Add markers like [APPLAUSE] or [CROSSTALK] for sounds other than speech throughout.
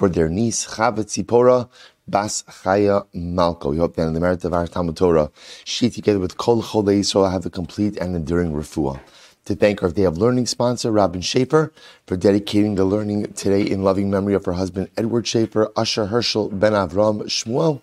for their niece Chava Tzipora Bas Chaya Malko. We hope that in the merit of our Talmud Torah, she together with Kol Cholei Yisrael have a complete and enduring refuah. To thank our Day of Learning sponsor, Robin Schaefer, for dedicating the learning today in loving memory of her husband, Edward Schaefer, Usher Herschel, Ben Avram Shmuel,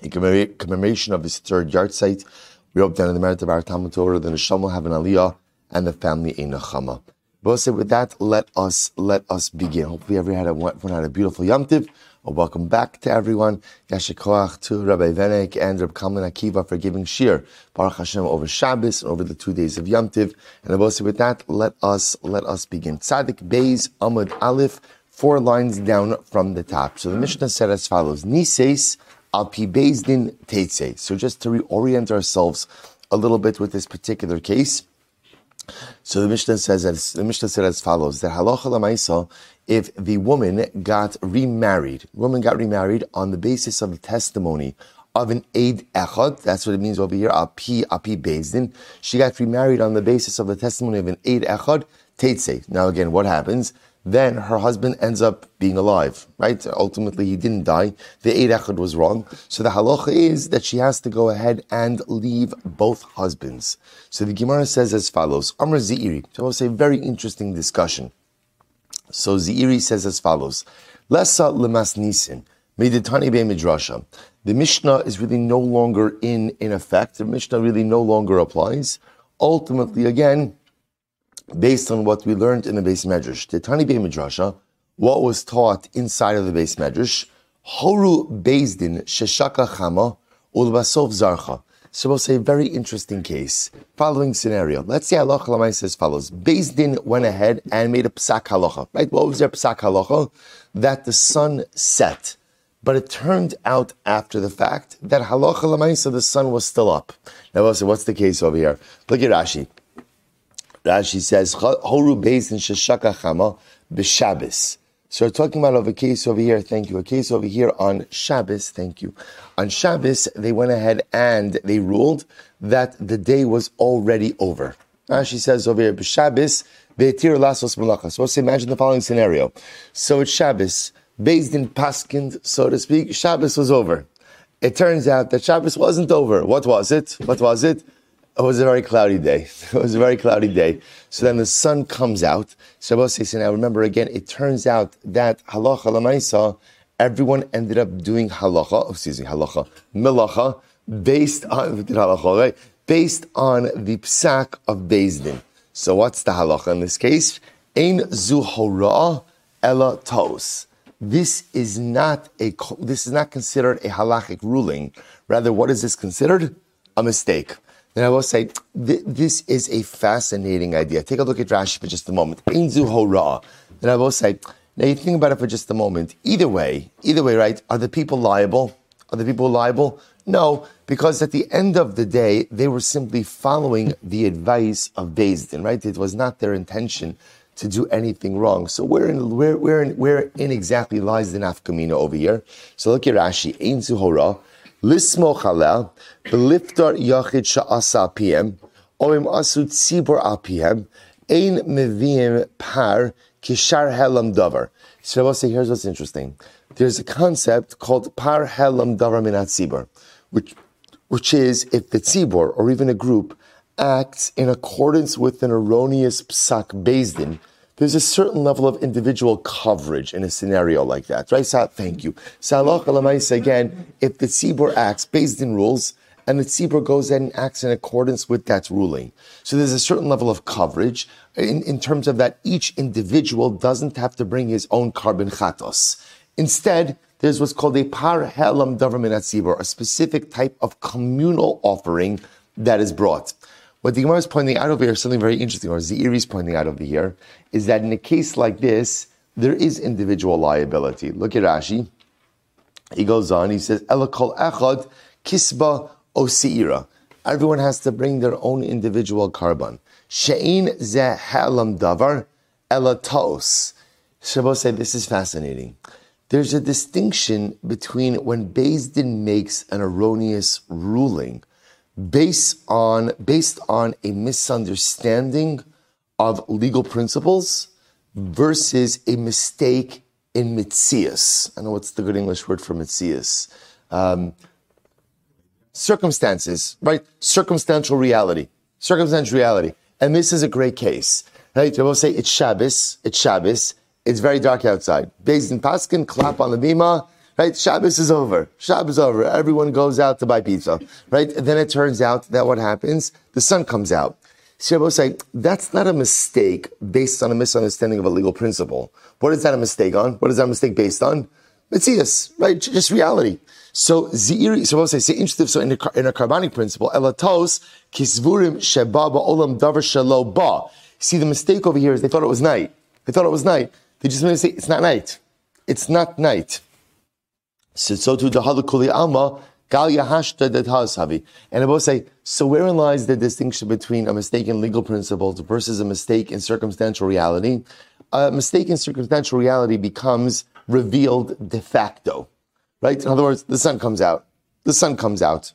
in commemoration of his third yahrzeit. We hope that in the merit of our Talmud Torah, the Neshama have an aliyah and the family a nechama. But with that, let us let us begin. Hopefully, everyone had a, everyone had a beautiful Yom Tiv. Well, welcome back to everyone. Yashikoach to Rabbi Venek and Rabbi Kalman Akiva for giving shir Baruch Hashem over Shabbos and over the two days of Yom Tiv. And also with that, let us let us begin. Tzadik Beis Amud Aleph, four lines down from the top. So the Mishnah said as follows: Nises al pi Din Teitze. So just to reorient ourselves a little bit with this particular case. So the Mishnah says as the Mishnah said as follows: that halacha lamaisa if the woman got remarried, woman got remarried on the basis of the testimony of an aid echad, that's what it means over here, api api bezdin. She got remarried on the basis of the testimony of an aid echad, teitse. Now again, what happens? Then her husband ends up being alive, right? Ultimately, he didn't die. The aid echad was wrong. So the halacha is that she has to go ahead and leave both husbands. So the Gemara says as follows, Amr Ziri. So I will say very interesting discussion. So Ziri says as follows: Lesa lemas nisin be midrasha. The Mishnah is really no longer in in effect. The Mishnah really no longer applies. Ultimately, again, based on what we learned in the base medrash, the Tani be midrasha, what was taught inside of the base medrash, horu bezdin sheshaka chama ulbasov zarcha. So we'll say very interesting case. Following scenario. Let's say halacha lamai says follows. Din went ahead and made a psak halacha. Right? What was their psak halacha? That the sun set. But it turned out after the fact that halacha lamai so the sun was still up. Now we'll say, what's the case over here? Look at Rashi. Rashi says, Horu Din sheshaka chama b'shabes. So we're talking about a case over here, thank you, a case over here on Shabbos, thank you. On Shabbos, they went ahead and they ruled that the day was already over. She says over here, Shabbos, Be'etir lasos malachas. So let's imagine the following scenario. So it's Shabbos, based in Paskind, so to speak, Shabbos was over. It turns out that Shabbos wasn't over. What was it? What was it? Oh, it was a very cloudy day. [LAUGHS] It was a very cloudy day. So then the sun comes out. Shabbos says, I remember again, it turns out that halacha lamaisa, everyone ended up doing halacha, oh, excuse me, halacha, melacha, based on, halacha, right? Based on the psak of Bezdin. So what's the halacha in this case? Ein zuhora ela taos. This is not a, this is not considered a halachic ruling. Rather, what is this considered? A mistake. Then I will say, th- this is a fascinating idea. Take a look at Rashi for just a moment. Then I will say, now you think about it for just a moment. Either way, either way, right? Are the people liable? Are the people liable? No, because at the end of the day, they were simply following the advice of Bezdin, right? It was not their intention to do anything wrong. So where in where where in, where in exactly lies the nafkamina over here? So look at Rashi, Ein Zuhora. Beliftar yachid sha'asa oim tzibor apiem, ein mevim par kishar helam. So I will say, here's what's interesting. There's a concept called par helam davar minat tzibor, which, which is if the tzibor, or even a group, acts in accordance with an erroneous psak bezdin, there's a certain level of individual coverage in a scenario like that, right? So, thank you. Salah again, if the tzibur acts based in rules, and the tzibur goes and acts in accordance with that ruling. So there's a certain level of coverage in, in terms of that each individual doesn't have to bring his own korban chatos. Instead, there's what's called a par helam davar tzibur, a specific type of communal offering that is brought. What the Gemara is pointing out over here, something very interesting, or Ziri is pointing out over here, is that in a case like this, there is individual liability. Look at Rashi. He goes on, he says, Elakol echad kisba osiira. Everyone has to bring their own individual korban. She'in ze halam davar elataos. Shabbos said, this is fascinating. There's a distinction between when Din makes an erroneous ruling based on, based on a misunderstanding of legal principles versus a mistake in mitzias. I know what's the good English word for mitzias. Um, circumstances, right? Circumstantial reality. Circumstantial reality. And this is a great case. Right? Will say it's Shabbos, it's Shabbos, it's very dark outside. Based in Paskin, clap on the bima, right? Shabbos is over. Shabbos is over. Everyone goes out to buy pizza, right? And then it turns out that what happens? The sun comes out. So say that's not a mistake based on a misunderstanding of a legal principle. What is that a mistake on? What is that mistake based on? Mitzias, right? Just reality. So Ziri, so we'll say, interested, so in a, in a carbonic principle, elatos, kisvurim sheba olam davar shalo ba. See, the mistake over here is they thought it was night. They thought it was night. They just want to say, it's not night. It's not night. So, to the halakuli alma, gal yahashta det havi. And I will say, so wherein lies the distinction between a mistake in legal principles versus a mistake in circumstantial reality? A mistake in circumstantial reality becomes revealed de facto. Right? In other words, the sun comes out. The sun comes out.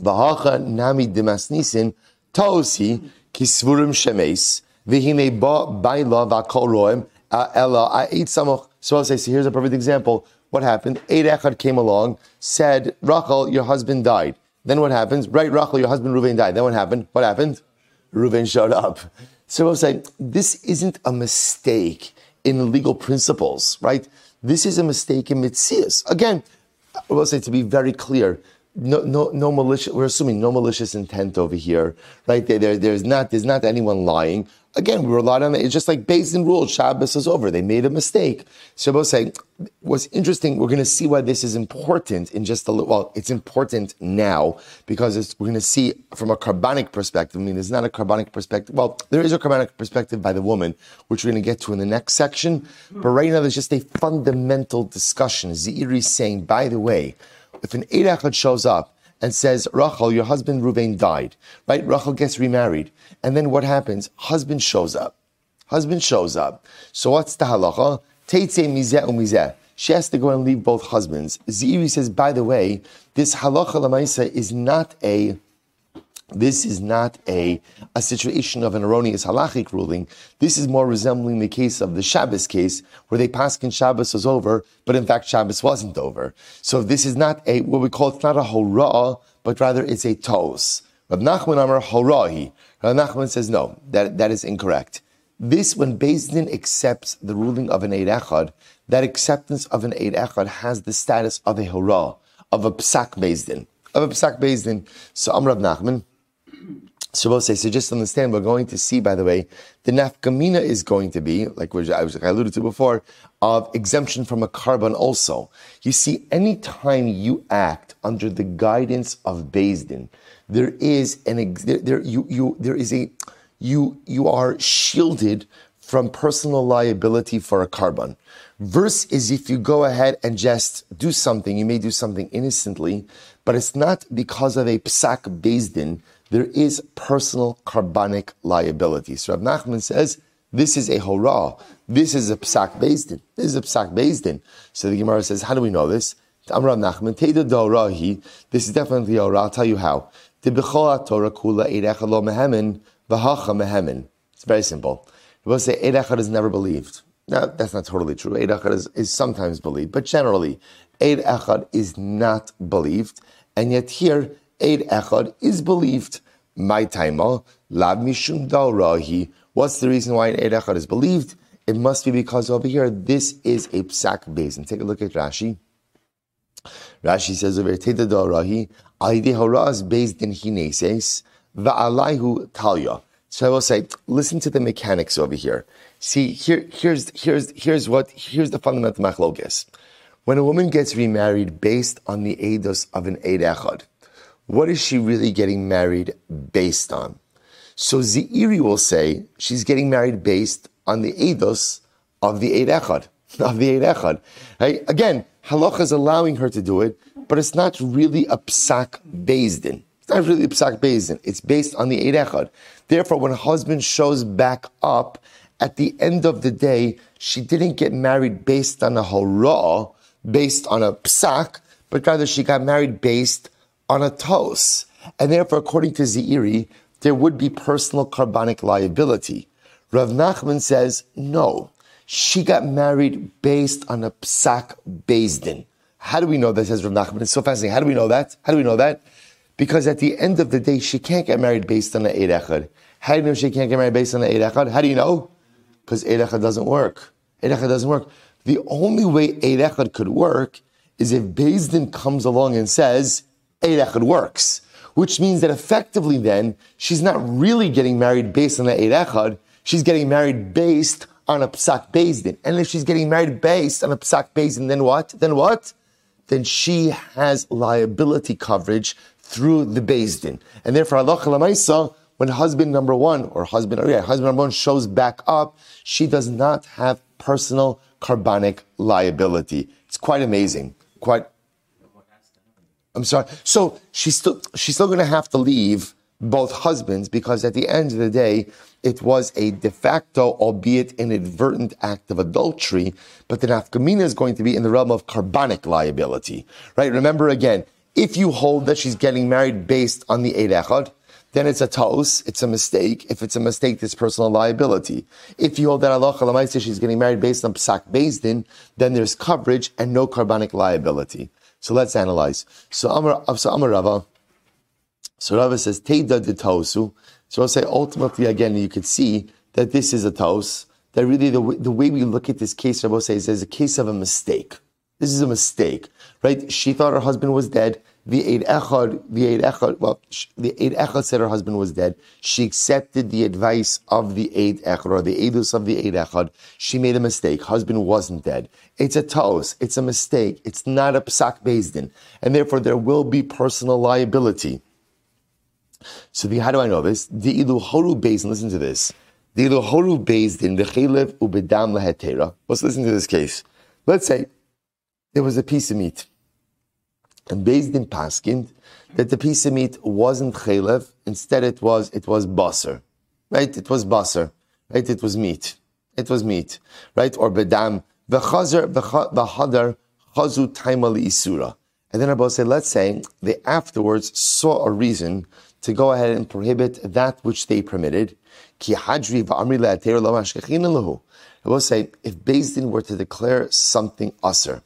Vahacha nami demasnisin taosi kisvurim shemes v'hine ba baila v'akol roem ella I ate samoch. So I'll say, so here's a perfect example. What happened? Eid Echad came along, said, Rachel, your husband died. Then what happens? Right, Rachel, your husband Reuven died. Then what happened? What happened? Reuven showed up. So I'll say, this isn't a mistake in legal principles, right? This is a mistake in mitzias. Again, I will say to be very clear, no, no, no malicious. We're assuming no malicious intent over here, right? There, there, there's not, there's not anyone lying. Again, we relied on it. It's just like based in rules. Shabbos is over. They made a mistake. Shabbos say, what's interesting, we're going to see why this is important in just a little, well, it's important now because we're going to see from a carbonic perspective. I mean, there's not a carbonic perspective. Well, there is a carbonic perspective by the woman, which we're going to get to in the next section. But right now, there's just a fundamental discussion. Ziri is saying, by the way, if an Eid shows up and says, Rachel, your husband Ruvain died, right? Rachel gets remarried. And then what happens? Husband shows up. Husband shows up. So what's the halacha? Teitze mizeh umizeh. She has to go and leave both husbands. Ziri says, by the way, this halacha lamaisa is not a this is not a, a situation of an erroneous halachic ruling. This is more resembling the case of the Shabbos case, where they pass in Shabbos was over, but in fact Shabbos wasn't over. So this is not a, what we call, it's not a horah, but rather it's a tos. Rav Nachman Amar horahi. Rav Nachman says, no, that, that is incorrect. This, when Din accepts the ruling of an Eid Echad, that acceptance of an Eid Echad has the status of a horah, of a psak Din, of a psak Din. So Amr Rav Nachman, Shabbos say, so just understand, we're going to see, by the way, the nafkamina is going to be, like I, was, I alluded to before, of exemption from a korban also. You see, any time you act under the guidance of Din, there is an, there, there, you, you, there is a, you, you are shielded from personal liability for a korban. Verse is if you go ahead and just do something, you may do something innocently, but it's not because of a psak Din there is personal carbonic liability. So Rav Nachman says, this is a hora. This is a psak bezdin. This is a psak bezdin. So the Gemara says, how do we know this? Amrav Nachman. This is definitely a hora. I'll tell you how. Torah kula mehemin v'hacha mehemin. It's very simple. will say Eid is never believed. Now, that's not totally true. Eid is, is sometimes believed, but generally, Eid is not believed. And yet here, Eid Echad is believed. My taima, oh, lab mishum rahi. What's the reason why Eid Echad is believed? It must be because over here, this is a psak base. And take a look at Rashi. Rashi says over here, Teda rahi, aide horaz based in hineses, va'alayhu talya. So I will say, listen to the mechanics over here. See, here, here's, here's, here's what, here's the fundamental machlokes. When a woman gets remarried based on the eidos of an Eid Echad, what is she really getting married based on? So Zeiri will say she's getting married based on the Eidos of the Eid Echad, [LAUGHS] of the Eid Echad. Right? Again, halacha is allowing her to do it, but it's not really a psak in. It's not really a psak in. It's based on the Eid Echad. Therefore, when a husband shows back up, at the end of the day, she didn't get married based on a hora, based on a psak, but rather she got married based on a tos. And therefore, according to Zeiri, there would be personal carbonic liability. Rav Nachman says, no. she got married based on a psak din. How do we know that, says Rav Nachman? It's so fascinating. How do we know that? How do we know that? Because at the end of the day, she can't get married based on an Eid. How do you know she can't get married based on an Eid? How do you know? Because Eid doesn't work. Eid doesn't work. The only way Eid could work is if Din comes along and says, Eid works. Which means that effectively then, she's not really getting married based on the Eid she's getting married based on a Psak Din. And if she's getting married based on a Psak Din, then what? Then what? Then she has liability coverage through the Din. And therefore, Allah Lamaisa, when husband number one, or husband, or yeah, husband number one shows back up, she does not have personal carbonic liability. It's quite amazing. Quite. I'm sorry. So she's still she's still going to have to leave both husbands because at the end of the day, it was a de facto, albeit inadvertent act of adultery. But the nafkamina is going to be in the realm of carbonic liability, right? Remember again, if you hold that she's getting married based on the Eid Echad, then it's a taos, it's a mistake. If it's a mistake, it's personal liability. If you hold that Allah Lamaisa, she's getting married based on psak din, then there's coverage and no carbonic liability. So let's analyze. So Amar, so Amar Rava, so Rava says, Teida de taosu. So I'll say ultimately again, you could see that this is a taos, that really the, the way we look at this case, Rabbi says, is a case of a mistake. This is a mistake, right? She thought her husband was dead the Eid Echad, the Eid Echad, well, the Eid Echad said her husband was dead. She accepted the advice of the Eid Echad, or the Eidus of the Eid Echad. She made a mistake. Husband wasn't dead. It's a toes. It's a mistake. It's not a psak bezdin. And therefore there will be personal liability. So the, how do I know this? The ilu horu bezdin, listen to this. The ilu horu bezdin, the chelev ubedam lahetera. Let's listen to this case. Let's say there was a piece of meat and based in Paskind, that the piece of meat wasn't chaylev, instead it was, it was basar. Right? It was basar. Right? It was meat. It was meat. Right? Or bedam. V'chazer, v'hadar, chazu taimali isura. And then Abba said, let's say they afterwards saw a reason to go ahead and prohibit that which they permitted. Abba say, if Bezdin were to declare something usr,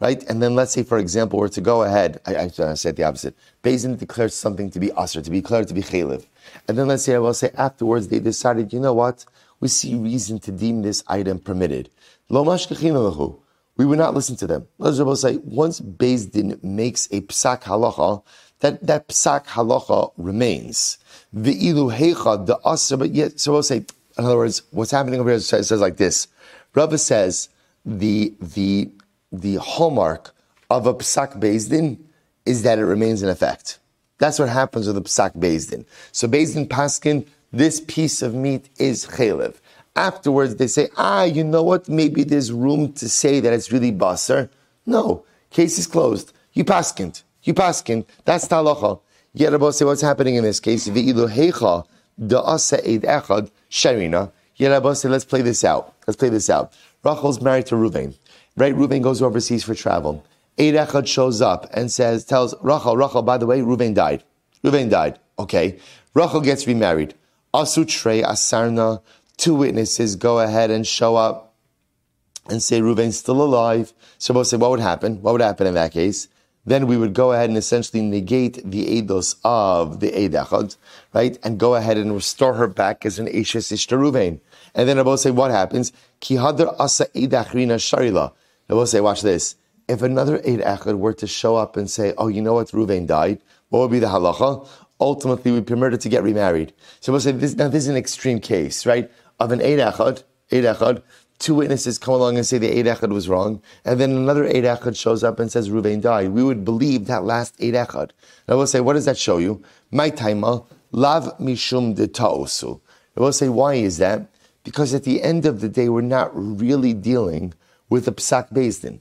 right? And then let's say, for example, we're to go ahead. I, I said the opposite. Bezin declares something to be usher, to be declared to be chaylev. And then let's say, I will say afterwards, they decided, you know what? We see reason to deem this item permitted. Lo we would not listen to them. Let's say, once Bezdin makes a psak halacha, that, that psak halacha remains. The ilu hecha, the asa, but yet, so we'll say, in other words, what's happening over here says, says like this. Rava says, the, the the hallmark of a psak bezdin is that it remains in effect. That's what happens with a psak bezdin. So bezdin paskin, this piece of meat is chaylev. Afterwards, they say, ah, you know what? Maybe there's room to say that it's really basar. No, case is closed. You paskind. You paskind. That's talacha. Yet Rabbi say what's happening in this case. Ve'ilu heicha da'asa eid echad sharina. Yet Rabbi say let's play this out. Let's play this out. Rachel's married to Ruvain. Right? Reuven goes overseas for travel. Eid Echad shows up and says, tells Rachel, Rachel, by the way, Reuven died. Reuven died. Okay. Rachel gets remarried. Asu Trey Asarna, two witnesses go ahead and show up and say Reuven's still alive. So we'll say, what would happen? What would happen in that case? Then we would go ahead and essentially negate the eidos of the Eid Echad, right? And go ahead and restore her back as an Ashes Ishtar Reuven. And then I will say, what happens? Ki hadar asa Eid Achrina Sharila. I will say, watch this. If another Eid Echad were to show up and say, oh, you know what, Ruvain died, what would be the halacha? Ultimately, we permit her to get remarried. So we'll say, this, now this is an extreme case, right? Of an Eid Echad, Eid Echad, two witnesses come along and say the Eid Echad was wrong, and then another Eid Echad shows up and says Ruvain died. We would believe that last Eid Echad. I will say, what does that show you? My taima, lav mishum de ta'osu. I will say, why is that? Because at the end of the day, we're not really dealing with the Psak Bezdin.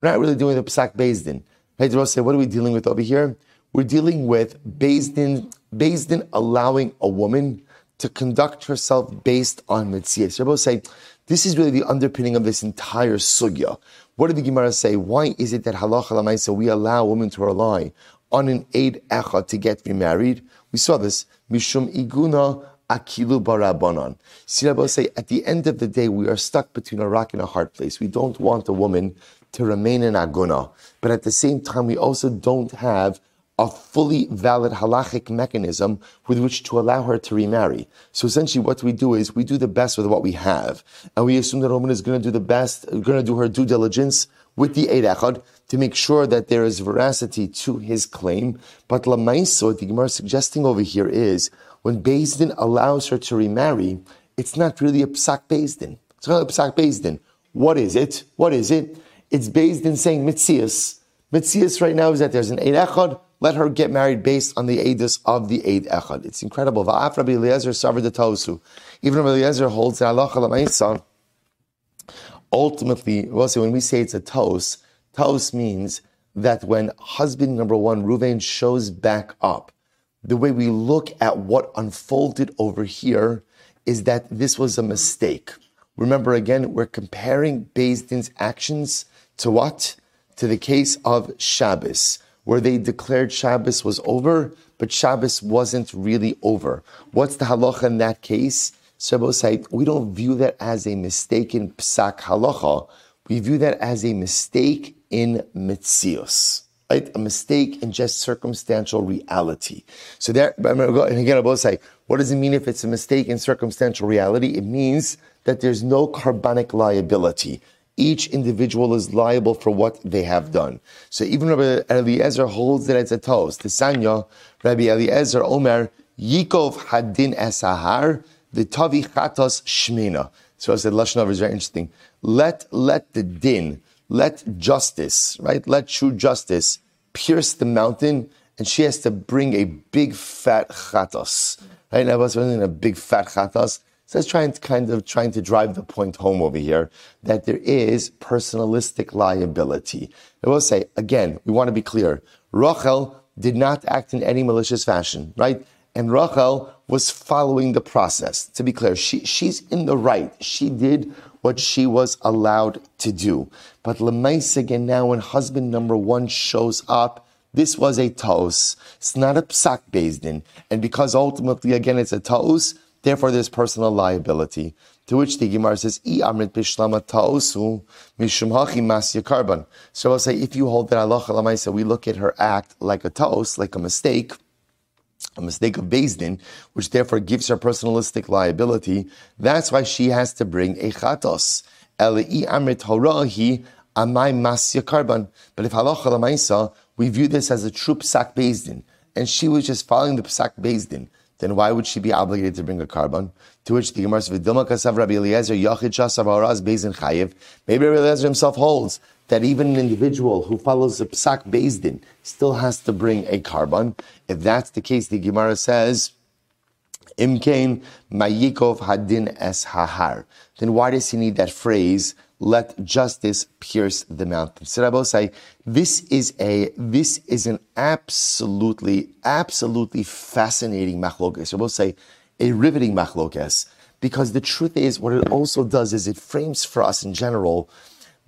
We're not really doing the Psak Bezdin. Right? They say, what are we dealing with over here? We're dealing with Bezdin, Bezdin allowing a woman to conduct herself based on Mitzvah. both say, this is really the underpinning of this entire sugya. What did the Gemara say? Why is it that halacha lamaisa we allow a woman to rely on an aid echad to get remarried? We saw this. Mishum iguna akilu barabanan. See, Rabbi say, at the end of the day, we are stuck between a rock and a hard place. We don't want a woman to remain in aguna, but at the same time, we also don't have a fully valid halachic mechanism with which to allow her to remarry. So essentially, what we do is we do the best with what we have, and we assume that a woman is going to do the best, going to do her due diligence with the Eid Echad to make sure that there is veracity to his claim. But Lamaiso, what the Gemara is suggesting over here is when Din allows her to remarry, it's not really a psak Din. It's not a psak Din. What is it? What is it? It's Din saying mitzias. Mitzias right now is that there's an Eid Echad let her get married based on the edus of the Eid Echad. It's incredible. Va'af Rabbi Eliezer suffered the tosu. Even Rabbi Eliezer holds that Lamaisa. Ultimately, when we say it's a tos, tos means that when husband number one, Ruvain, shows back up, the way we look at what unfolded over here is that this was a mistake. Remember again, we're comparing Beis Din's actions to what? To the case of Shabbos where they declared Shabbos was over, but Shabbos wasn't really over. What's the halacha in that case? Shabbat say we don't view that as a mistake in psak halacha. We view that as a mistake in mitzios. Right? A mistake in just circumstantial reality. So there, and again, I both say, what does it mean if it's a mistake in circumstantial reality? It means that there's no carbonic liability each individual is liable for what they have done. So even Rabbi Eliezer holds that it's a toast. The Sanya, Rabbi Eliezer Omer, Yikov Hadin Esahar, the Tavi Chatos Shmina. So I said, Lashon is very interesting. Let, let the din, let justice, right? Let true justice pierce the mountain, and she has to bring a big fat chatos. Right? Now, what's a big fat chatos? So it's trying to kind of trying to drive the point home over here that there is personalistic liability. I will say again, we want to be clear. Rachel did not act in any malicious fashion, right? And Rachel was following the process. To be clear, she, she's in the right. She did what she was allowed to do. But Lemais again now when husband number one shows up, this was a taos. It's not a psak bezdin. And because ultimately again it's a taos, Therefore, there's personal liability. To which the Gemara says, "I amrit bishlama ta'osu mishum hachi masya karban." So I'll say, if you hold that Allah lamaisa, we look at her act like a taos, like a mistake, a mistake of Bezdin, which therefore gives her personalistic liability. That's why she has to bring a chatos. Karban. But if halacha lamaisa, we view this as a true psak Bezdin, and she was just following the psak Bezdin then why would she be obligated to bring a korban? To which the Gemara says, "V'dilma kasav Rabbi Eliezer yachid shasav haraz bezin chayiv." Maybe Rabbi Eliezer himself holds that even an individual who follows the psak bezdin still has to bring a korban. If that's the case, the Gemara says, "Imkain mayikov hadin es hahar." Then why does he need that phrase? let justice pierce the mountain. So say, this is a this is an absolutely, absolutely fascinating machlokes. Rabbi say, a riveting machlokes, because the truth is, what it also does is it frames for us in general.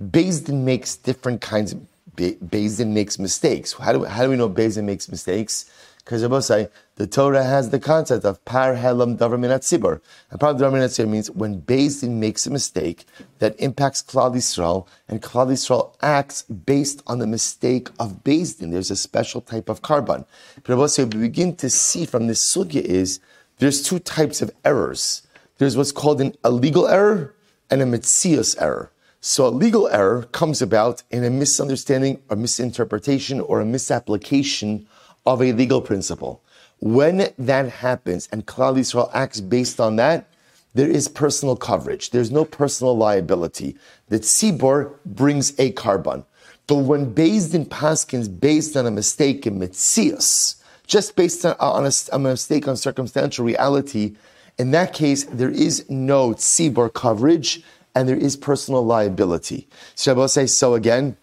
Beis makes different kinds of Beis makes mistakes. How do, how do we know Beis makes mistakes? The Torah has the concept of par helam davar minat tzibur. And par davar minat tzibur means when Din makes a mistake that impacts Klal Yisrael, and Klal Yisrael acts based on the mistake of Din. There's a special type of korban. But say we begin to see from this sugya is there's two types of errors. There's what's called an illegal error and a mitzias error. So a legal error comes about in a misunderstanding, a misinterpretation, or a misapplication of a legal principle. When that happens and Klal Yisrael acts based on that, there is personal coverage. There's no personal liability. The tzibor brings a korban. But when based in Paskins, based on a mistake in Metzias, just based on, on, a, on, a, mistake on circumstantial reality, in that case, there is no tzibor coverage and there is personal liability. So I will say, so again,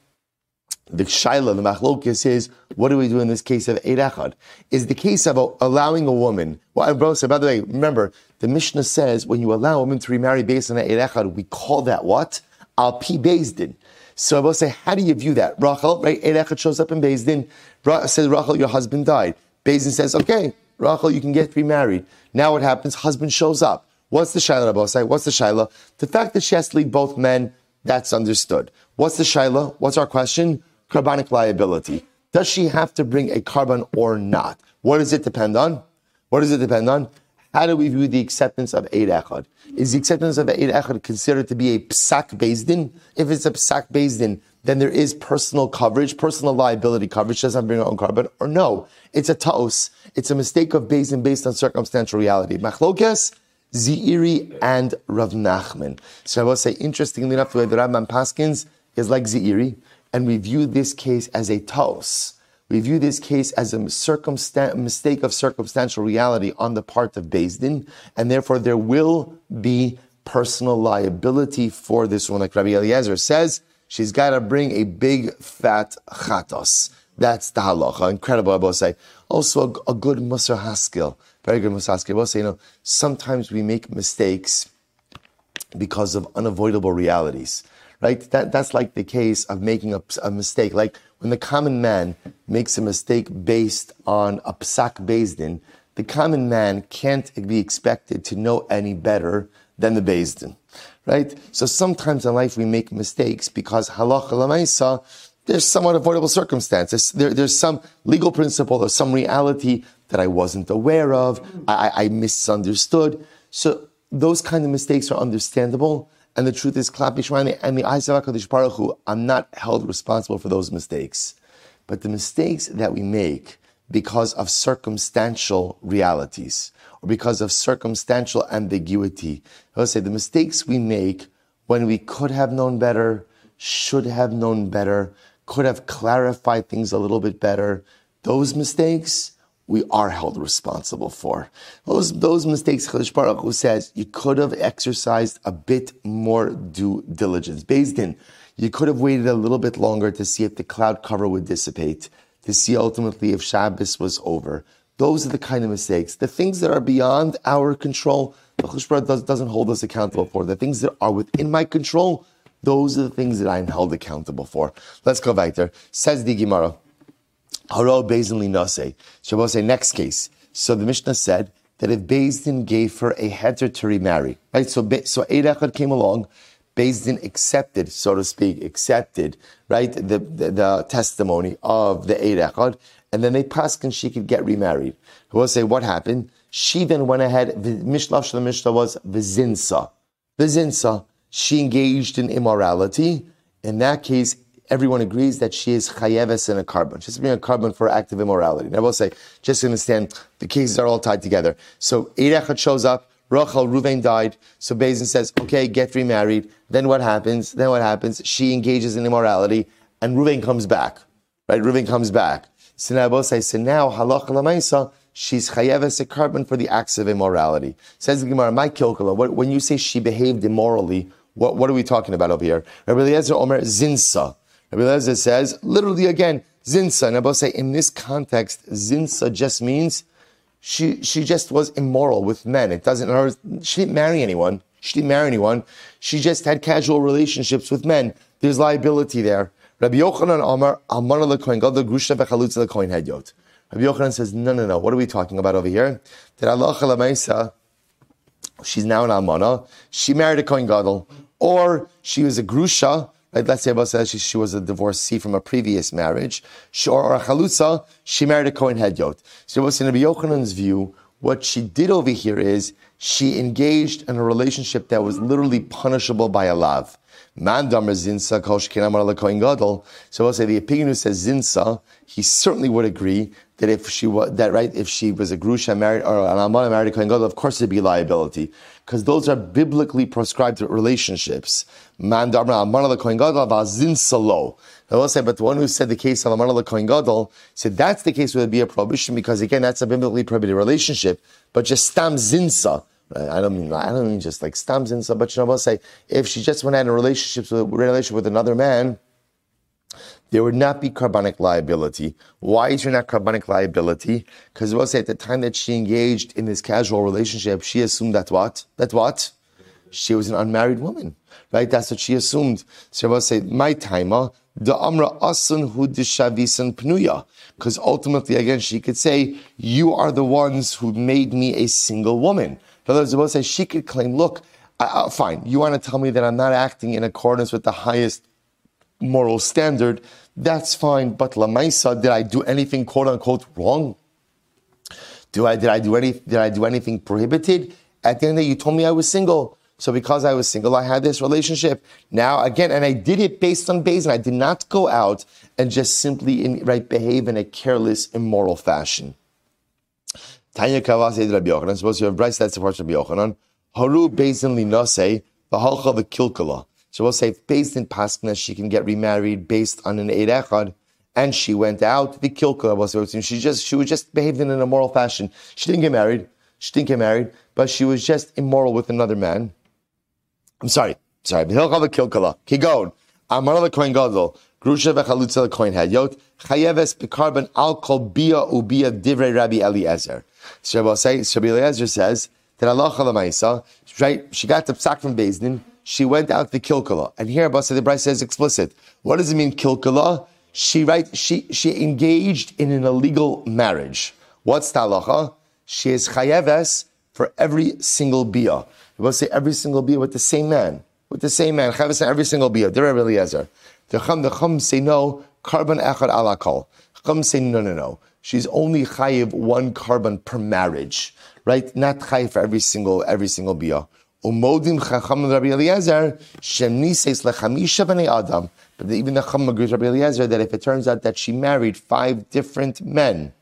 the shaila, the machlokis is, what do we do in this case of Eid Echad? Is the case of allowing a woman, well, bro, so by the way, remember, the Mishnah says when you allow a woman to remarry based on Eid Echad, we call that what? Al Pi Bezdin. So I will say, how do you view that? Rachel, right? Eid Echad shows up in Bezdin. Says Rachel, your husband died. Bezdin says, okay, Rachel, you can get remarried. Now what happens? Husband shows up. What's the shaila, Rabosai? What's the shaila? The fact that she has to leave both men, that's understood. What's the shaila? What's our question? Carbonic liability. Does she have to bring a korban or not? What does it depend on? What does it depend on? How do we view the acceptance of Eid Echad? Is the acceptance of Eid Echad considered to be a psak bezdin? If it's a psak bezdin, then there is personal coverage, personal liability coverage. Doesn't bring her own korban, or no, it's a taos. It's a mistake of bezdin based on circumstantial reality. Machlokes, Ziri and Rav Nachman. So I will say, interestingly enough, the way the Rambam Paskins is like Ziri, and we view this case as a taos we view this case as a circumstan- mistake of circumstantial reality on the part of Din, and therefore there will be personal liability for this one. Like Rabbi Eliezer says, she's got to bring a big fat chatos. That's the halacha. Incredible, I will say. Also, a, a good Musar Haskell. Very good Musar Haskell. I will say, you know, sometimes we make mistakes because of unavoidable realities right? That, that's like the case of making a, a, mistake. Like when the common man makes a mistake based on a psak bezdin, the common man can't be expected to know any better than the bezdin, right? So sometimes in life we make mistakes because halacha lamaisa, there's somewhat avoidable circumstances. There, there's some legal principle or some reality that I wasn't aware of. I, I misunderstood. So those kind of mistakes are understandable. And the truth is, Klap Yishmael and the eyes of HaKadosh Baruch Hu, I'm not held responsible for those mistakes. But the mistakes that we make because of circumstantial realities or because of circumstantial ambiguity, I will say the mistakes we make when we could have known better, should have known better, could have clarified things a little bit better, those mistakes we are held responsible for. Those, those mistakes, Chalish Baruch Hu says, you could have exercised a bit more due diligence. Based in, you could have waited a little bit longer to see if the cloud cover would dissipate, to see ultimately if Shabbos was over. Those are the kind of mistakes. The things that are beyond our control, the Chalish Baruch does, doesn't hold us accountable for. The things that are within my control, those are the things that I'm held accountable for. Let's go back there. Says the Gemara. Haro Bezin Linase. Shabbos say next case. So the Mishnah said that if Bezdin gave her a heter to remarry, right? So so Eidachad came along, Bezdin accepted, so to speak, accepted, right, the, the, the testimony of the Eidachad, and then they passed and she could get remarried. Will say what happened? She then went ahead. The Mishnah the Mishnah was vizinsa. Vizinsa. She engaged in immorality. In that case, everyone agrees that she is chayeves in a korban. She's being a korban for active immorality. And I will say, just to understand, the cases are all tied together. So Eid shows up, Rachel, Ruvain died. So Bezin says, okay, get remarried. Then what happens? Then what happens? She engages in immorality and Ruvain comes back. Right? Ruvain comes back. So now both say, so now halach lamaisa, she's chayeves a korban for the acts of immorality. Says the Gemara, my kilkala, when you say she behaved immorally, what, what are we talking about over here? Rabbi Eliezer Omer Zinsa. Rabbi Lezer says, literally again, zinsa. And I say, in this context, zinsa just means she, she just was immoral with men. It doesn't, her, she didn't marry anyone. She didn't marry anyone. She just had casual relationships with men. There's liability there. Rabbi Yochanan Amar, Almana lekoin, God the grusha v'chalutza lekoin hedyot. Rabbi Yochanan says, no, no, no. What are we talking about over here? That Allah she's now an almana. She married a kohen gadol, or she was a grusha Right? Let's say Abba says she, she, was a divorcee from a previous marriage, she, or, or a chalutza, she married a Kohen Hedyot. So what's in Rabbi Yochanan's view, what she did over here is she engaged in a relationship that was literally punishable by a lav. Man. So I'll say the opinion who says zinsa, he certainly would agree that if she was that right, if she was a grusha married or an almana married a kohen gadol, of course it'd be liability because those are biblically prescribed relationships. Man almana kohen gadol zinsa lo. I will say, but the one who said the case of almana kohen gadol said that's the case where there'd be a prohibition because again that's a biblically prohibited relationship, but just stam zinsa I don't mean I don't mean just like and stuff, but you know, what I'll say if she just went out in relationships with relationship with another man, there would not be carbonic liability. Why is there not carbonic liability? Because we'll say at the time that she engaged in this casual relationship, she assumed that what? That what? She was an unmarried woman, right? That's what she assumed. So we'll say, my timer, the Amra Asun Hu Dishavisan Pnuya. Because ultimately, again, she could say, You are the ones who made me a single woman. In other words, say she could claim, Look, uh, fine, you want to tell me that I'm not acting in accordance with the highest moral standard. That's fine. But Lamaisa, did I do anything quote unquote wrong? Do I did I do any did I do anything prohibited? At the end of the day, you told me I was single. So because I was single, I had this relationship. Now again, and I did it based on base, and I did not go out and just simply in, right behave in a careless, immoral fashion. Tanya Kavase Rabbi Yochanan. Suppose you have braisa that supports Rabbi Yochanan. Haru Bezin Linase, the halcha the kilkala. So we'll say based in Paskna, she can get remarried based on an Eid Echad, and she went out, the kilkala was she just she was just behaved in an immoral fashion. She didn't get married, she didn't get married, but she was just immoral with another man. I'm sorry, sorry. Hilchal the kilkala. Kigon. The kohen gadol. Grusha v'chalutza kohen yot Chayeves bekarban al kol bia ubia divrei Rabbi Eliezer. So we'll say, so Rabbi Eliezer says that Allah right? She got the psak from Bezdin. She went out to kilkala, and here Abba the braisa says explicit. What does it mean kilkala? She right? She she engaged in an illegal marriage. What's the halacha? She is chayeves for every single bia. We will say every single bia with the same man, with the same man. Chavis every single bia. Dira Eliezer. The chum, the chum say no. Korban echad alakol. Chum say no, no, no. She's only chayiv one korban per marriage, right? Not chayiv for every single every single bia. Umodim chacham Rabbi Eliezer says lechamisha b'nei adam. But even the chum agrees Rabbi Eliezer that if it turns out that she married five different men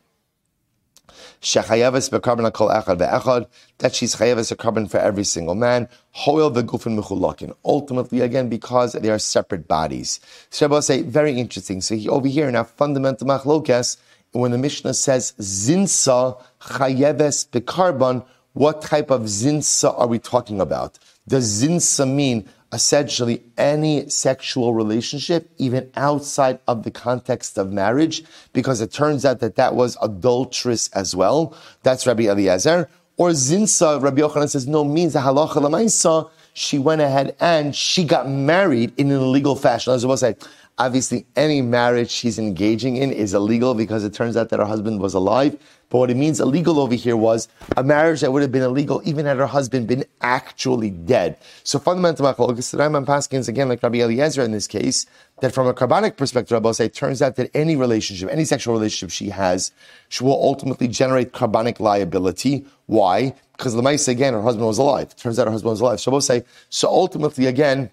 Shechayavas bekarban kol echad ve'echad, that she's chayavas a korban for every single man. Hoil the gufin mechulakin. Ultimately, again, because they are separate bodies. So say, very interesting. So he, over here in our fundamental machlokas, when the Mishnah says zinsa chayeves bekarban, what type of zinsa are we talking about? Does zinsa mean essentially any sexual relationship, even outside of the context of marriage, because it turns out that that was adulterous as well. That's Rabbi Eliezer. Or Zinsa, Rabbi Yochanan says, no, means the halacha lamaisa, she went ahead and she got married in an illegal fashion. As I will say, obviously any marriage she's engaging in is illegal because it turns out that her husband was alive. But what it means illegal over here was a marriage that would have been illegal even had her husband been actually dead. So fundamental machlokas, the Rambam Paskins, again, like Rabbi Eliezer in this case, that from a carbonic perspective, Rabbi say, it turns out that any relationship, any sexual relationship she has, she will ultimately generate carbonic liability. Why? Because the Lamaisa, again, her husband was alive. It turns out her husband was alive. So we'll say, so ultimately, again,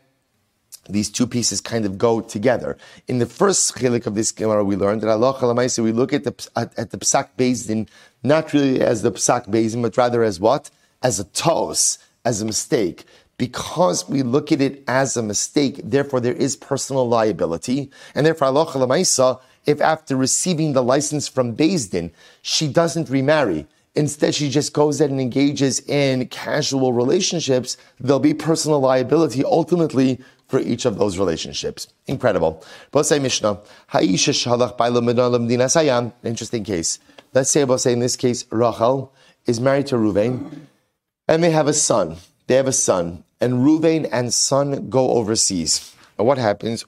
these two pieces kind of go together. In the first chilik of this Gemara, we learned that Allah Chalamaisa, we look at the at, at the psak bezin not really as the psak bezin, but rather as what? As a tos, as a mistake. Because we look at it as a mistake, therefore there is personal liability, and therefore Allah Chalamaisa, if after receiving the license from Bezdin, she doesn't remarry, Instead, she just goes ahead and engages in casual relationships. There'll be personal liability ultimately for each of those relationships. Incredible. Say Mishnah, Haisha Shalach Sayam, interesting case. Let's say, say in this case, Rachel is married to Ruvain, and they have a son. They have a son, and Ruvain and son go overseas. And what happens?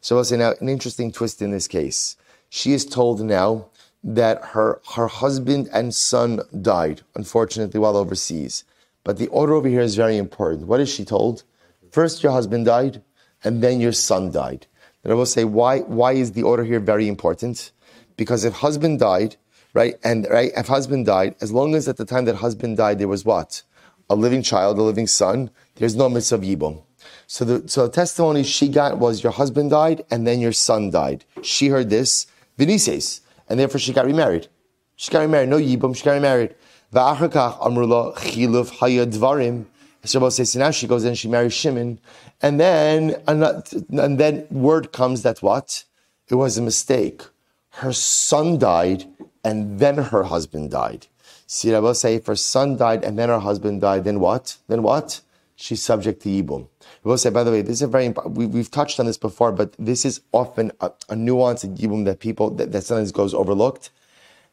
So, say now an interesting twist in this case. She is told now that her, her husband and son died, unfortunately, while overseas. But the order over here is very important. What is she told? First your husband died, and then your son died. And I will say, why, why is the order here very important? Because if husband died, right, and right, if husband died, as long as at the time that husband died there was what? A living child, a living son, there's no mitzvah yibum. So the, so the testimony she got was your husband died and then your son died. She heard this, Vinices, and therefore she got remarried. She got remarried, no yibum, she got remarried. Va'achakach amrula chiluf hayadvarim. So says now she goes in, she marries Shimon, and then and then word comes that what? It was a mistake. Her son died, and then her husband died. See, I will say, if her son died and then her husband died, then what? Then what? She's subject to yibum. I will say, by the way, this is a very. We, have touched on this before, but this is often a, a nuance in yibum that people that, that sometimes goes overlooked.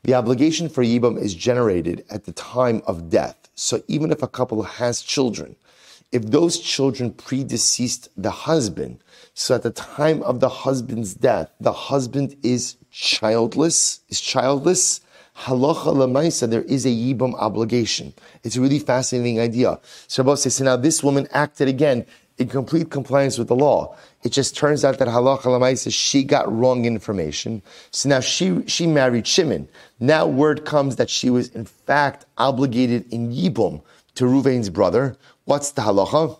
The obligation for Yibum is generated at the time of death. So even if a couple has children, if those children predeceased the husband, so at the time of the husband's death, the husband is childless, is childless, halacha lemaisa, there is a yibum obligation. It's a really fascinating idea. So Rabbi says, so now this woman acted again in complete compliance with the law. It just turns out that halacha lemaisa, she got wrong information. So now she, she married Shimon. Now word comes that she was in fact obligated in yibum to Ruvain's brother. What's the halacha?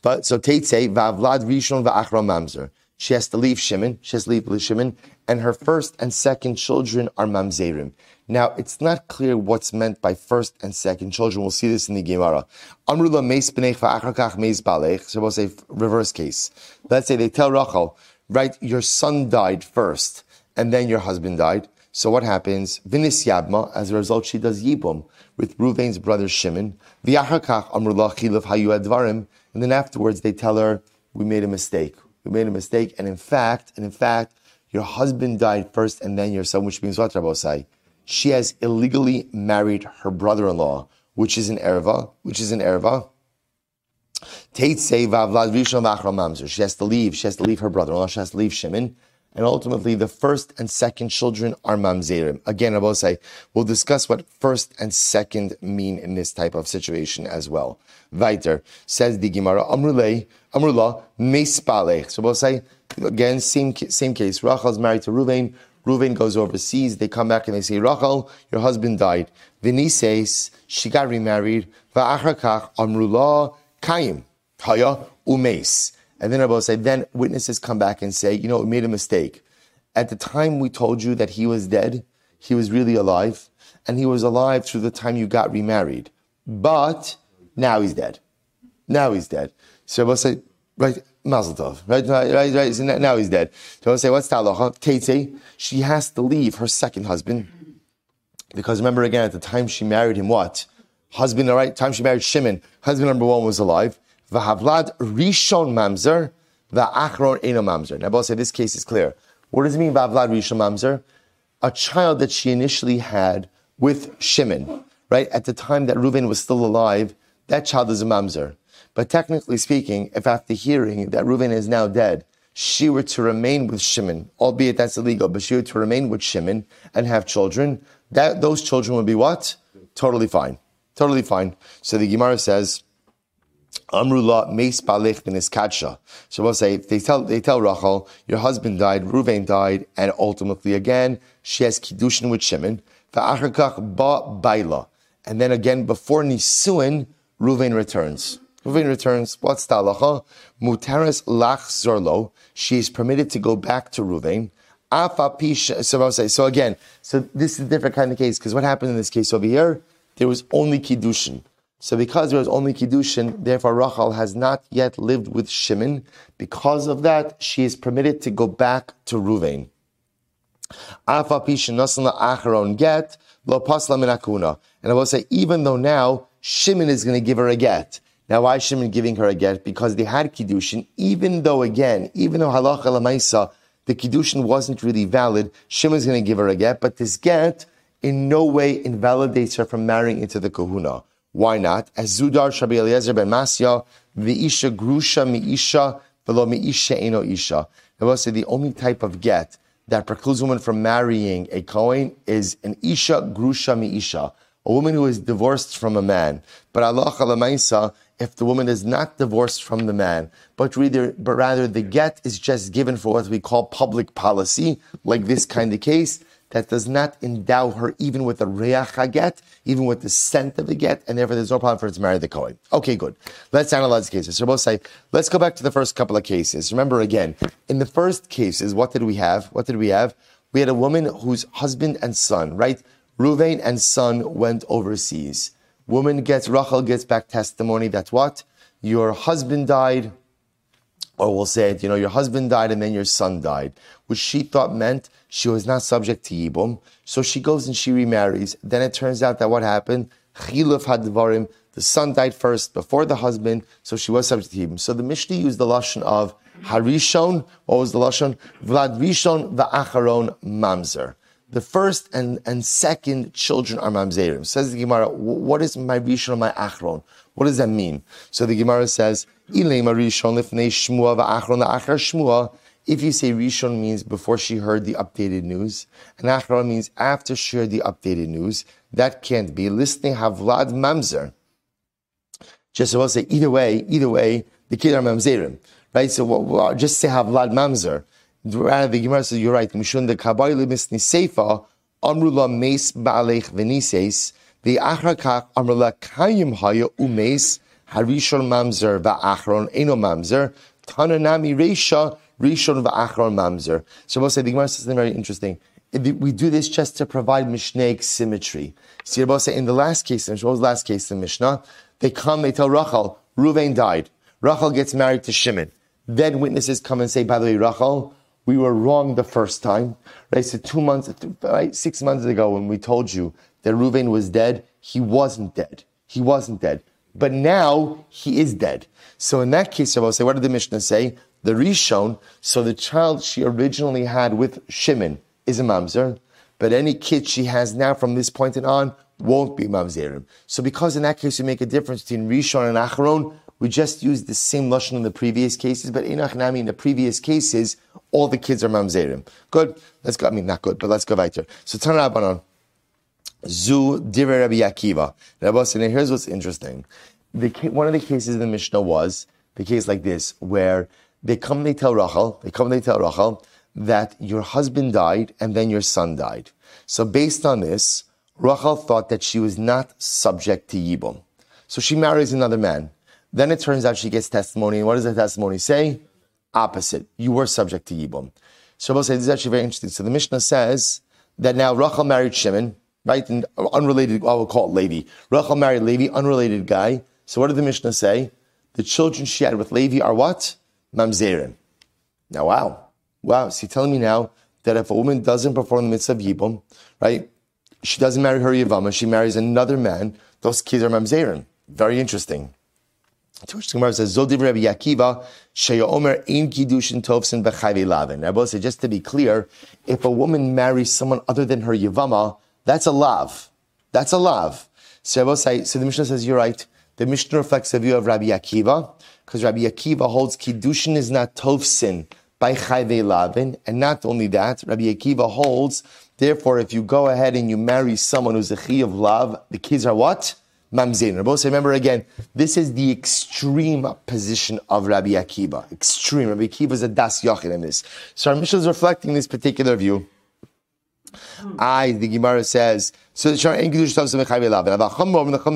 But so Tate say Vavlad Rishon Va'achra Mamzer. She has to leave Shimon. She has to leave Shimon, and her first and second children are Mamzerim. Now, it's not clear what's meant by first and second children. We'll see this in the Gemara. Amrula meis b'nech va'achakach meis balech. So we'll say reverse case. Let's say they tell Rachel, right, your son died first, and then your husband died. So what happens? Vinis Yabma, as a result, she does Yibum with Ruvain's brother Shimon. V'yachakach amrula chilav hayu advarim. And then afterwards, they tell her, we made a mistake. We made a mistake. And in fact, and in fact, your husband died first and then your son, which means what, Rabosai? She has illegally married her brother-in-law, which is an erva, which is an erva. She has to leave. She has to leave her brother-in-law. She has to leave Shimon. And ultimately, the first and second children are mamzerim. Again, I we'll discuss what first and second mean in this type of situation as well. Weiter says the Gemara, Amrullah, Meispalech. So we'll say, again, same, same case. Rachel is married to Ruvain. Ruvain goes overseas. They come back and they say, Rachel, your husband died. Vini says, she got remarried. Va'achrakach, Amrullah, Kaim, Haya, umes. And then Rabbi say, then witnesses come back and say, you know, we made a mistake. At the time we told you that he was dead, he was really alive, and he was alive through the time you got remarried. But now he's dead. Now he's dead. So Rabbi say, right, Mazel tov, right, right, right. So now he's dead. So I say, what's talacha? Tete, she has to leave her second husband. Because remember again, at the time she married him, what? Husband, all right, time she married Shimon, husband number one was alive. V'havlad rishon mamzer, v'achron eno mamzer. Now, both say this case is clear. What does it mean, v'havlad rishon mamzer? A child that she initially had with Shimon, right? At the time that Reuven was still alive, that child is a mamzer. But technically speaking, if after hearing that Reuven is now dead, she were to remain with Shimon, albeit that's illegal, but she were to remain with Shimon and have children, that those children would be what? Totally fine. Totally fine. So the Gemara says, Amrullah meis balech kadsha. So we'll say they tell they tell Rachel, your husband died, Ruvain died, and ultimately again she has kiddushin with Shimon. Va'achakach ba and then again before nisuin, Ruvain returns. Ruvain returns. What's the halacha? Mutaris lach zorlo. She is permitted to go back to Ruvain. So, so again, so this is a different kind of case because what happened in this case over here? There was only kiddushin. So because there was only Kiddushin, therefore Rachel has not yet lived with Shimon. Because of that, she is permitted to go back to Ruvain. And I will say, even though now Shimon is going to give her a get. Now, why Shimon giving her a get? Because they had Kiddushin, even though, again, even though halacha lamaisa, the Kiddushin wasn't really valid, Shimon is going to give her a get, but this get in no way invalidates her from marrying into the kehuna. Why not? As Zudar Shabi Eliezer ben Masya, isha grusha mi'isha, v'lo mi'isha eno isha. I will say the only type of get that precludes a woman from marrying a Kohen is an isha grusha mi'isha, a woman who is divorced from a man. But Allah if the woman is not divorced from the man, but rather, but rather the get is just given for what we call public policy, like this kind of case, that does not endow her even with the reach get, even with the scent of the get, and therefore there's no problem for her to marry the Kohen. Okay, good. Let's analyze the cases. So both say, let's go back to the first couple of cases. Remember again, in the first cases, what did we have? What did we have? We had a woman whose husband and son, right? Ruvain and son went overseas. Woman gets, Rachel gets back testimony that what? Your husband died, or we'll say it, you know, your husband died and then your son died, which she thought meant she was not subject to Yibum. So she goes and she remarries. Then it turns out that what happened? Chiluf hadvarim. The son died first before the husband, so she was subject to Yibum. So the Mishnah used the lashon of Harishon. What was the lashon? Vlad Rishon va'acharon mamzer. The first and, and second children are mamzerim. Says the Gemara, what is my rishon my achron? What does that mean? So the Gemara says, if you say Rishon means before she heard the updated news, and Achron means after she heard the updated news, that can't be. Listening Havlad Mamzer. Just so we'll say, either way, either way, the kid are Mamzerim. Right? So just say Havlad Mamzer. The Gemara says, you're right. Mishun the Kabbalah Misni Seifa, Amrula Meis Baalech Venises, the achrakach amrla kayim haya umes harishon mamzer va'achron eno mamzer tananami reisha rishon va'achron mamzer. So we'll say the Gemara says something very interesting. We do this just to provide mishnaic symmetry. See, say in the last case, was the last case in Mishnah? They come, they tell Rachel, Ruvain died. Rachel gets married to Shimon. Then witnesses come and say, by the way, Rachel, we were wrong the first time. Right? So two months, right, six months ago when we told you that Reuven was dead, he wasn't dead. He wasn't dead. But now he is dead. So in that case, I will say, what did the Mishnah say? The Rishon, so the child she originally had with Shimon is a mamzer, but any kid she has now from this point on won't be mamzerim. So because in that case we make a difference between Rishon and Acharon, we just use the same lashon in the previous cases, but in Achnami in the previous cases, all the kids are mamzerim. Good. Let's go. I mean, not good, but let's go weiter. So Tanarabanon. Zu Divrei Rabbi Akiva. Rabbi here's what's interesting. The, one of the cases in the Mishnah was the case like this, where they come, they tell Rachel, they come, they tell Rachel that your husband died and then your son died. So based on this, Rachel thought that she was not subject to Yibum. So she marries another man. Then it turns out she gets testimony. And what does the testimony say? Opposite. You were subject to Yibum. So Rabbi says, this is actually very interesting. So the Mishnah says that now Rachel married Shimon right? And unrelated, I will call it Levi. Rachel married Levi, unrelated guy. So what did the Mishnah say? The children she had with Levi are what? Mamzerim. Now, wow. Wow. So you're telling me now that if a woman doesn't perform the mitzvah of Yibum, right? She doesn't marry her Yavama, she marries another man, those kids are Mamzerim. Very interesting. Gemara says, Zodiv Rabbi Akiva, Omer Ein Kiddushin Tovsin B'chayvi Lavin. Rabbi said, just to be clear, if a woman marries someone other than her Yavama, that's a lav. That's a lav. So, so the Mishnah says, you're right. The Mishnah reflects the view of Rabbi Akiva, because Rabbi Akiva holds Kiddushin is not Tovsin by Chayve Lavin. And not only that, Rabbi Akiva holds, therefore, if you go ahead and you marry someone who's a Chi of love, the kids are what? Mamzerim. Rabbi remember again, this is the extreme position of Rabbi Akiva. Extreme. Rabbi Akiva is a das yachid in this. So our Mishnah is reflecting this particular view. I, the Gemara says, so the Chum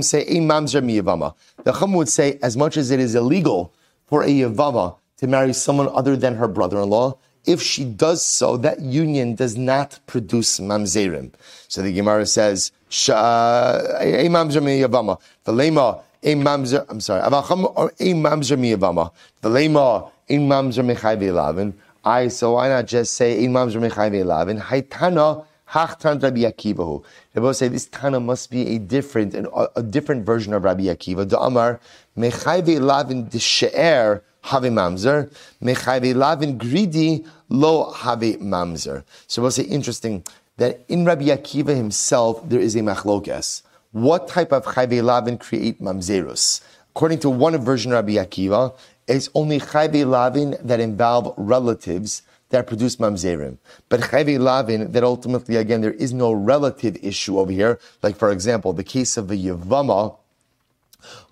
say, The Chum would say, as much as it is illegal for a Yavama to marry someone other than her brother-in-law, if she does so, that union does not produce mamzerim. So the Gemara says, a eh, eh, mamzer mi Yavama. Velema, a mamzer, I'm sorry, Avacham or a mamzer mi Yavama. Velema, a mamzer mi Chayve I, so why not just say, in mamzer mi Chayve Lavin? Haitana, Hachtan Rabbi Akivahu. Rabbi say this Tana must be a different, and a different version of Rabbi Akiva. The Amar mechayve lavin she'er have mamzer, mechayve lavin greedy lo have mamzer. So we'll say interesting that in Rabbi Akiva himself there is a machlokes. What type of chayve lavin create mamzerus? According to one version of Rabbi Akiva, it's only chayve lavin that involve relatives that produce mamzerim. But chayvi lavin, that ultimately, again, there is no relative issue over here. Like, for example, the case of a yavama,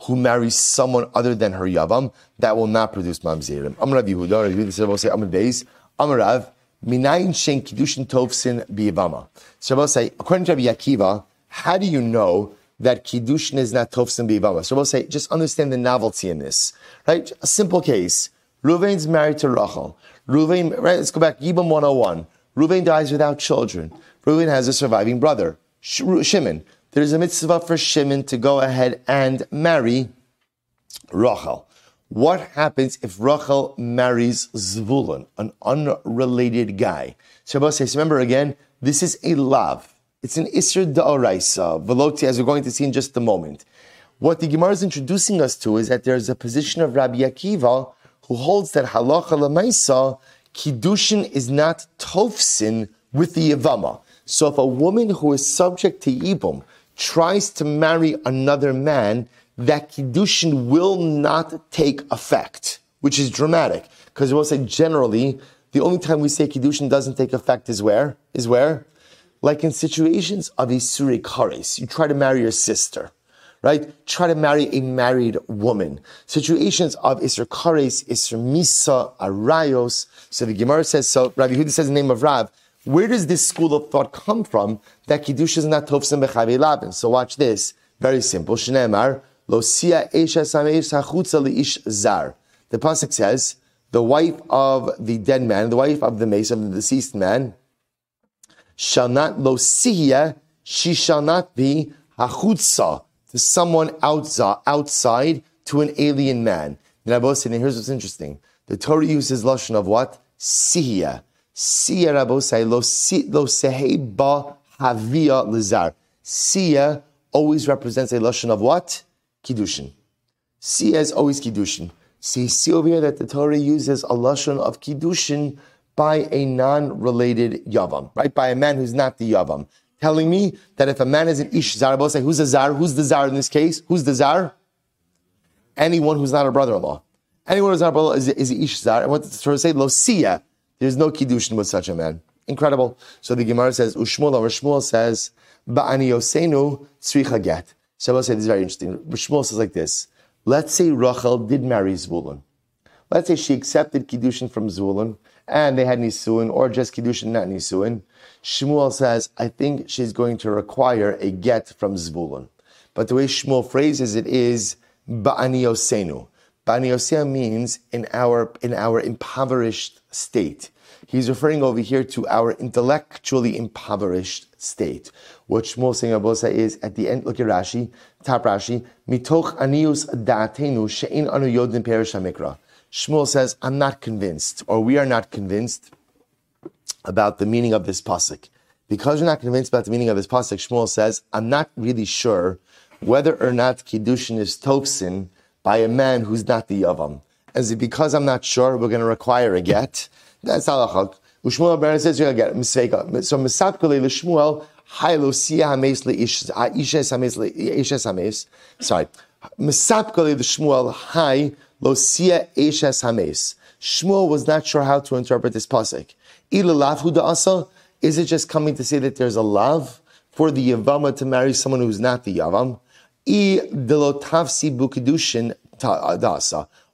who marries someone other than her yavam, that will not produce mamzerim. Amrav Yehuda, Rabbi Yehuda say, Amrav Beis, Amrav, minayin shen kiddushin tovsin biyavama. So I will say, according to Rabbi Akiva, how do you know that kiddushin is not tovsin biyavama? So I will say, just understand the novelty in this, right? A simple case. Ruvain's married to Rachel. Ruvain, right, let's go back, Yibam 101. Ruvain dies without children. Ruvain has a surviving brother, Shimon. There's a mitzvah for Shimon to go ahead and marry Rachel. What happens if Rachel marries Zvulun, an unrelated guy? Shabbos says, remember again, this is a love. It's an Isser Da'oraisa, Veloti, as we're going to see in just a moment. What the Gemara is introducing us to is that there's a position of Rabbi Akiva who holds that halacha lemaisa kiddushin is not tofsin with the yavama. So if a woman who is subject to ibum tries to marry another man, that Kiddushin will not take effect, which is dramatic. Because we'll say generally, the only time we say Kiddushin doesn't take effect is where? Is where? Like in situations of Isuri Kares, you try to marry your sister right? Try to marry a married woman. Situations of Isra Kares, Isra Misa, Arayos. So the Gemara says, so Rabbi Huda says the name of Rav. Where does this school of thought come from that Kiddush is not Tovsim Bechavi Labin? So watch this. Very simple. Shneemar, Lo Sia Esha Sameis Ish Zar. The Pasuk says, the wife of the dead man, the wife of the mace of the deceased man, shall not lo she shall not be hachutza, to someone outside, to an alien man. And here's what's interesting. The Torah uses lashon of what? Sihya. Sihya Rabosai lo ba havia lizar. Sihya always represents a lashon of what? Kiddushin. Sihya is always Kiddushin. You see over here that the Torah uses a lashon of Kiddushin by a non-related yavam, right? By a man who's not the yavam telling me that if a man is an ish zar, say who's the zar? Who's the zar in this case? Who's the zar? Anyone who's not a brother-in-law. Anyone who's not a brother-in-law is, is ish zar. And what the Torah say? Lo siya. There's no kiddushin with such a man. Incredible. So the Gemara says, Ushmul or Shmuel says, Ba'ani yosenu tzricha get. Shabbos said this is very interesting. Shmuel says like this. Let's say Rachel did marry Zvulun. Let's say she accepted kiddushin from Zvulun, and they had nisuin, or just kiddushin, not nisuin. Shmuel says, I think she's going to require a get from Zvulun. But the way Shmuel phrases it is ba'aniosenu. Ba'aniosenu means in our, in our impoverished state. He's referring over here to our intellectually impoverished state. What Shmuel saying Abosa is at the end, look at Rashi, top Rashi, mitoch anius da'atenu she'in anu yodin perish mikra. Shmuel says, I'm not convinced, or we are not convinced about the meaning of this pasuk. Because you're not convinced about the meaning of this pasuk, Shmuel says, I'm not really sure whether or not Kiddushin is tofsin by a man who's not the Yavam. As because I'm not sure, we're going to require a get. That's halachak. Ushmuel Baron says you're going to get a So Mesapkele l'Shmuel, Hames. Ah, sorry. Mesapkele l'Shmuel, Hai lo siya ishes hames. Shmuel was not sure how to interpret this pasuk. Is it just coming to say that there's a love for the Yavama to marry someone who's not the Yavam?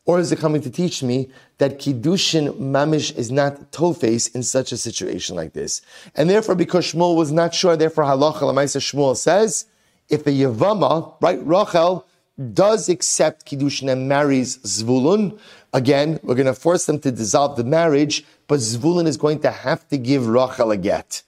Or is it coming to teach me that Kiddushin Mamish is not tofes in such a situation like this? And therefore, because Shmuel was not sure, therefore Halacha Lamaisa Shmuel says, if the Yavama, right, Rachel, does accept Kiddushin and marries Zvulun, again, we're going to force them to dissolve the marriage, but Zvulun is going to have to give Rachel a get.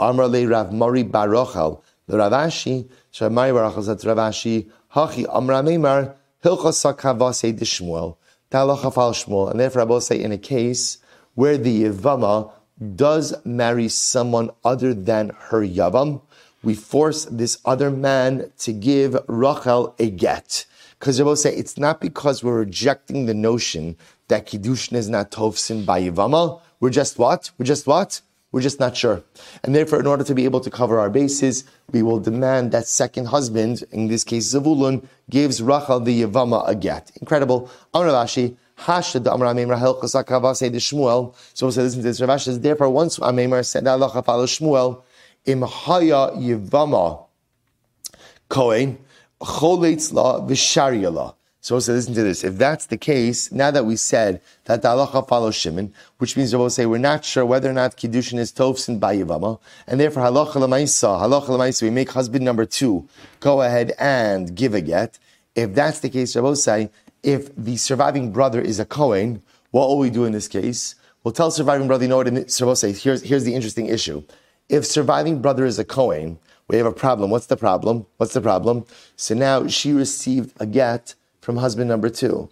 Amar le Rav Mari bar Rachel, the Rav Ashi, Shamari bar Rachel said Rav Ashi, Hachi Amra Meimar, Hilchos Sakavase de Shmuel, And therefore will say in a case where the Yavama does marry someone other than her Yavam, we force this other man to give Rachel a get. Because will say it's not because we're rejecting the notion that Kiddushin is not Tovsin by Yivama. We're just what? We're just what? We're just not sure. And therefore, in order to be able to cover our bases, we will demand that second husband, in this case Zavulun, gives Rachel the Yavama a get. Incredible. Amravashi, Hashad Amra Amemar Helchas Akavase de Shmuel. So we'll say, listen to this. Rav says, therefore, once Amemar said, that Allah follow Shmuel, imhaya yivama kohen choletzla v'shariyala. So say, listen to this. If that's the case, now that we said that the halacha follows Shimon, which means we'll say we're not sure whether or not kiddushin is tofsin by yivama, and therefore halacha lemaisa, halacha lemaisa, we make husband number two go ahead and give a get. If that's the case, Rabbi say, if the surviving brother is a Kohen, what will we do in this case? We'll tell surviving brother, you know what, Rabbi say, here's, here's the interesting issue. If surviving brother is a Kohen, we have a problem. What's the problem? What's the problem? So now she received a get from husband number two.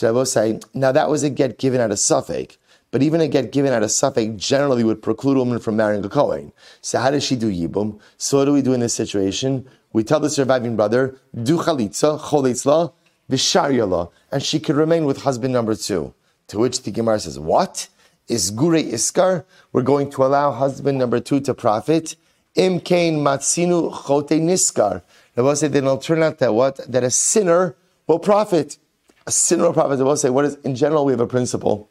Will say, now that was a get given out of safek, but even a get given out of safek generally would preclude a woman from marrying a Kohen. So how does she do yibum? So what do we do in this situation? We tell the surviving brother, do chalitza, cholitzla, visharyala, and she could remain with husband number two. To which the Gemara says, what? is gure iskar, we're going to allow husband number two to profit. Im kain matsinu chote niskar. Rabbi said then it'll turn out that what? That a sinner will profit. A sinner will profit. I will say, what is, in general, we have a principle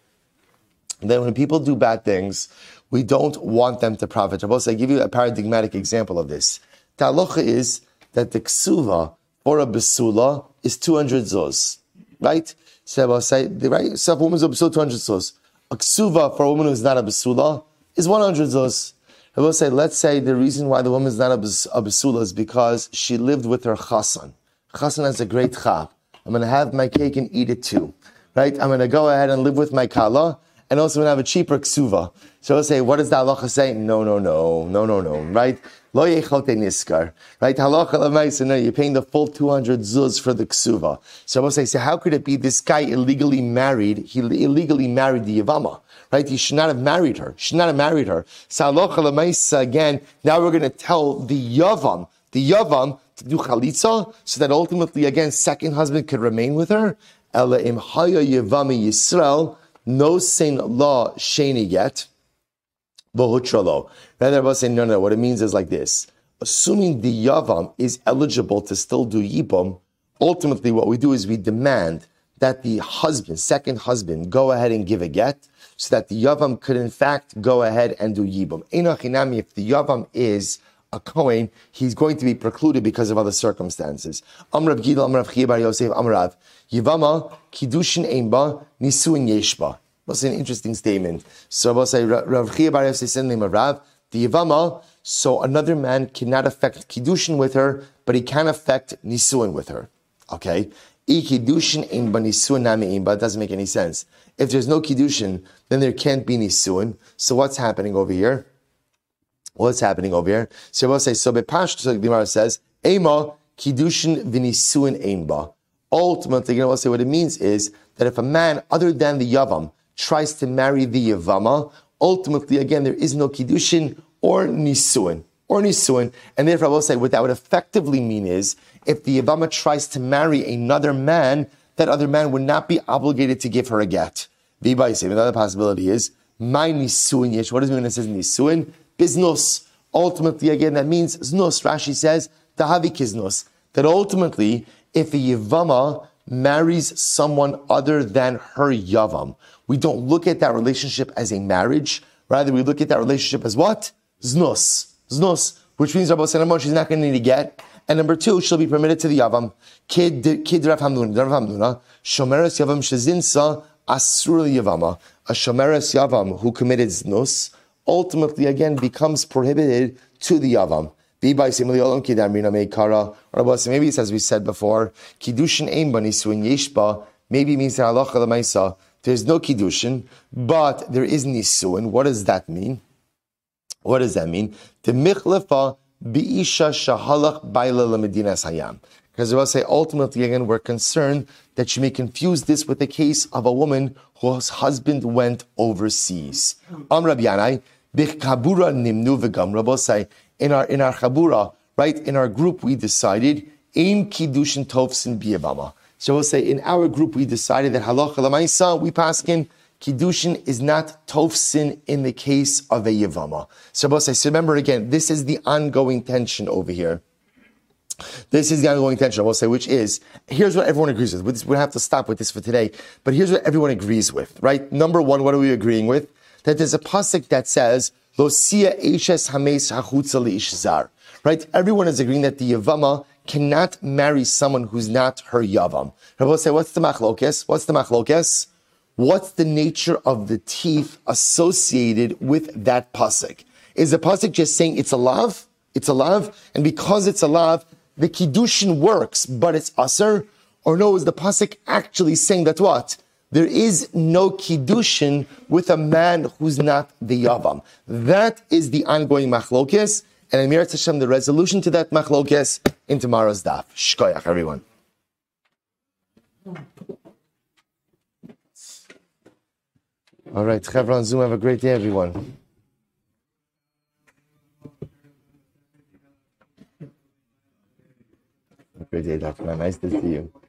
that when people do bad things, we don't want them to profit. I will say, give you a paradigmatic example of this. The halacha is that the ksuva or a besula is 200 zuz, right? So I will say, the right, a woman's a besula, 200 zuz. A ksuva for a woman who's not a besula is 100 zuz. I will say, let's say the reason why the woman is not a, besula is because she lived with her chasan. Chasan has a great chap. I'm going to have my cake and eat it too. Right? I'm going to go ahead and live with my kala and also going to have a cheaper ksuva. So I'll say, what does the halacha say? No, no, no, no, no, no, right? Lo yechote niskar, right? Halacha lemaisa, no, you're paying the full 200 zuz for the ksuva. So I will say, so how could it be this guy illegally married, he illegally married the Yavama, right? He should not have married her, should not have married her. So halacha again, now we're going to tell the Yavam, the Yavam, to do chalitza, so that ultimately, again, second husband could remain with her. Ela im haya Yavami Yisrael, no sin law sheni yet. Bohutralo. Rather, Rabbi saying, no, no, what it means is like this. Assuming the Yavam is eligible to still do Yibam, ultimately what we do is we demand that the husband, second husband, go ahead and give a get so that the Yavam could in fact go ahead and do Yibam. Enochinami, if the Yavam is a Kohen, he's going to be precluded because of other circumstances. Amrav Gidal, Amrav Chibar Yosef, Amrav. Yivama, Kiddushin Einba, Nisuin Yeshba. That's an interesting statement. So I'll say, Rav Chiya Bar Yosef said the Rav, the Yivama, so another man cannot affect Kiddushin with her, but he can affect Nisuin with her. Okay? I Kiddushin Einba, Nisuin Nami Einba, doesn't make any sense. If there's no Kiddushin, then there can't be Nisuin. So what's happening over here? What's happening over here? So we'll say, so Bepash, so the Gemara says, Ema Kiddushin Vinisuin Einba. Ultimately, you know, we'll say what it means is that if a man other than the Yavam tries to marry the Yavama, ultimately, again, there is no Kiddushin or Nisuin. Or Nisuin. And therefore, I will say what that would effectively mean is if the Yavama tries to marry another man, that other man would not be obligated to give her a get. Another possibility is, my Nisuin Yesh. What does it mean when it says Nisuin? Biznos. Ultimately, again, that means Znos. Rashi says, Tahavi Kiznos. That ultimately, if a Yavama marries someone other than her Yavam, we don't look at that relationship as a marriage. Rather, we look at that relationship as what? Znos. Znos. Which means Rabbi Sanamon, she's not going to need to get. And number two, she'll be permitted to the Yavam. Kid, kid Rav Hamnuna, Rav Hamnuna, Shomeres Yavam Shazinsa, Asur Yavama. A Shomeres Yavam who committed Znos, ultimately again becomes prohibited to the Yavam. Maybe it's as we said before, Kiddushin Ein Yeshba, maybe means that Allah there's no Kiddushin, but there is Nisuin. What does that mean? What does that mean? The Michlefa Biisha Shahalach Baila Lamedina Sayam. Because we'll say ultimately again, we're concerned that you may confuse this with the case of a woman whose husband went overseas. Am Rabbi Yanai, Bichkabura Nimnu V'gam. Rabbi say, in our in our chabura, right in our group, we decided in kiddushin tovsin biyavama. So we'll say in our group we decided that halacha lamaisa we paskin kiddushin is not tovsin in the case of a yavama. So we'll say so remember again, this is the ongoing tension over here. This is the ongoing tension, I will say, which is here's what everyone agrees with. We have to stop with this for today, but here's what everyone agrees with, right? Number one, what are we agreeing with? That there's a pasuk that says Losia Eshes Hames Hachutza Zar. Right? Everyone is agreeing that the Yavama cannot marry someone who's not her Yavam. Rabbi say, what's the machlokes? What's the machlokes? What's the nature of the teeth associated with that pasuk? Is the pasuk just saying it's a love? It's a love, and because it's a love, the kiddushin works, but it's aser? Or no, is the pasuk actually saying that what? There is no kiddushin with a man who's not the yavam. That is the ongoing machlokes, and Amir Hashem, the resolution to that machlokes in tomorrow's daf. Shkoyach, everyone. All right, Chevron Zoom, have a great day, everyone. Have a great day. Man. Nice to see you.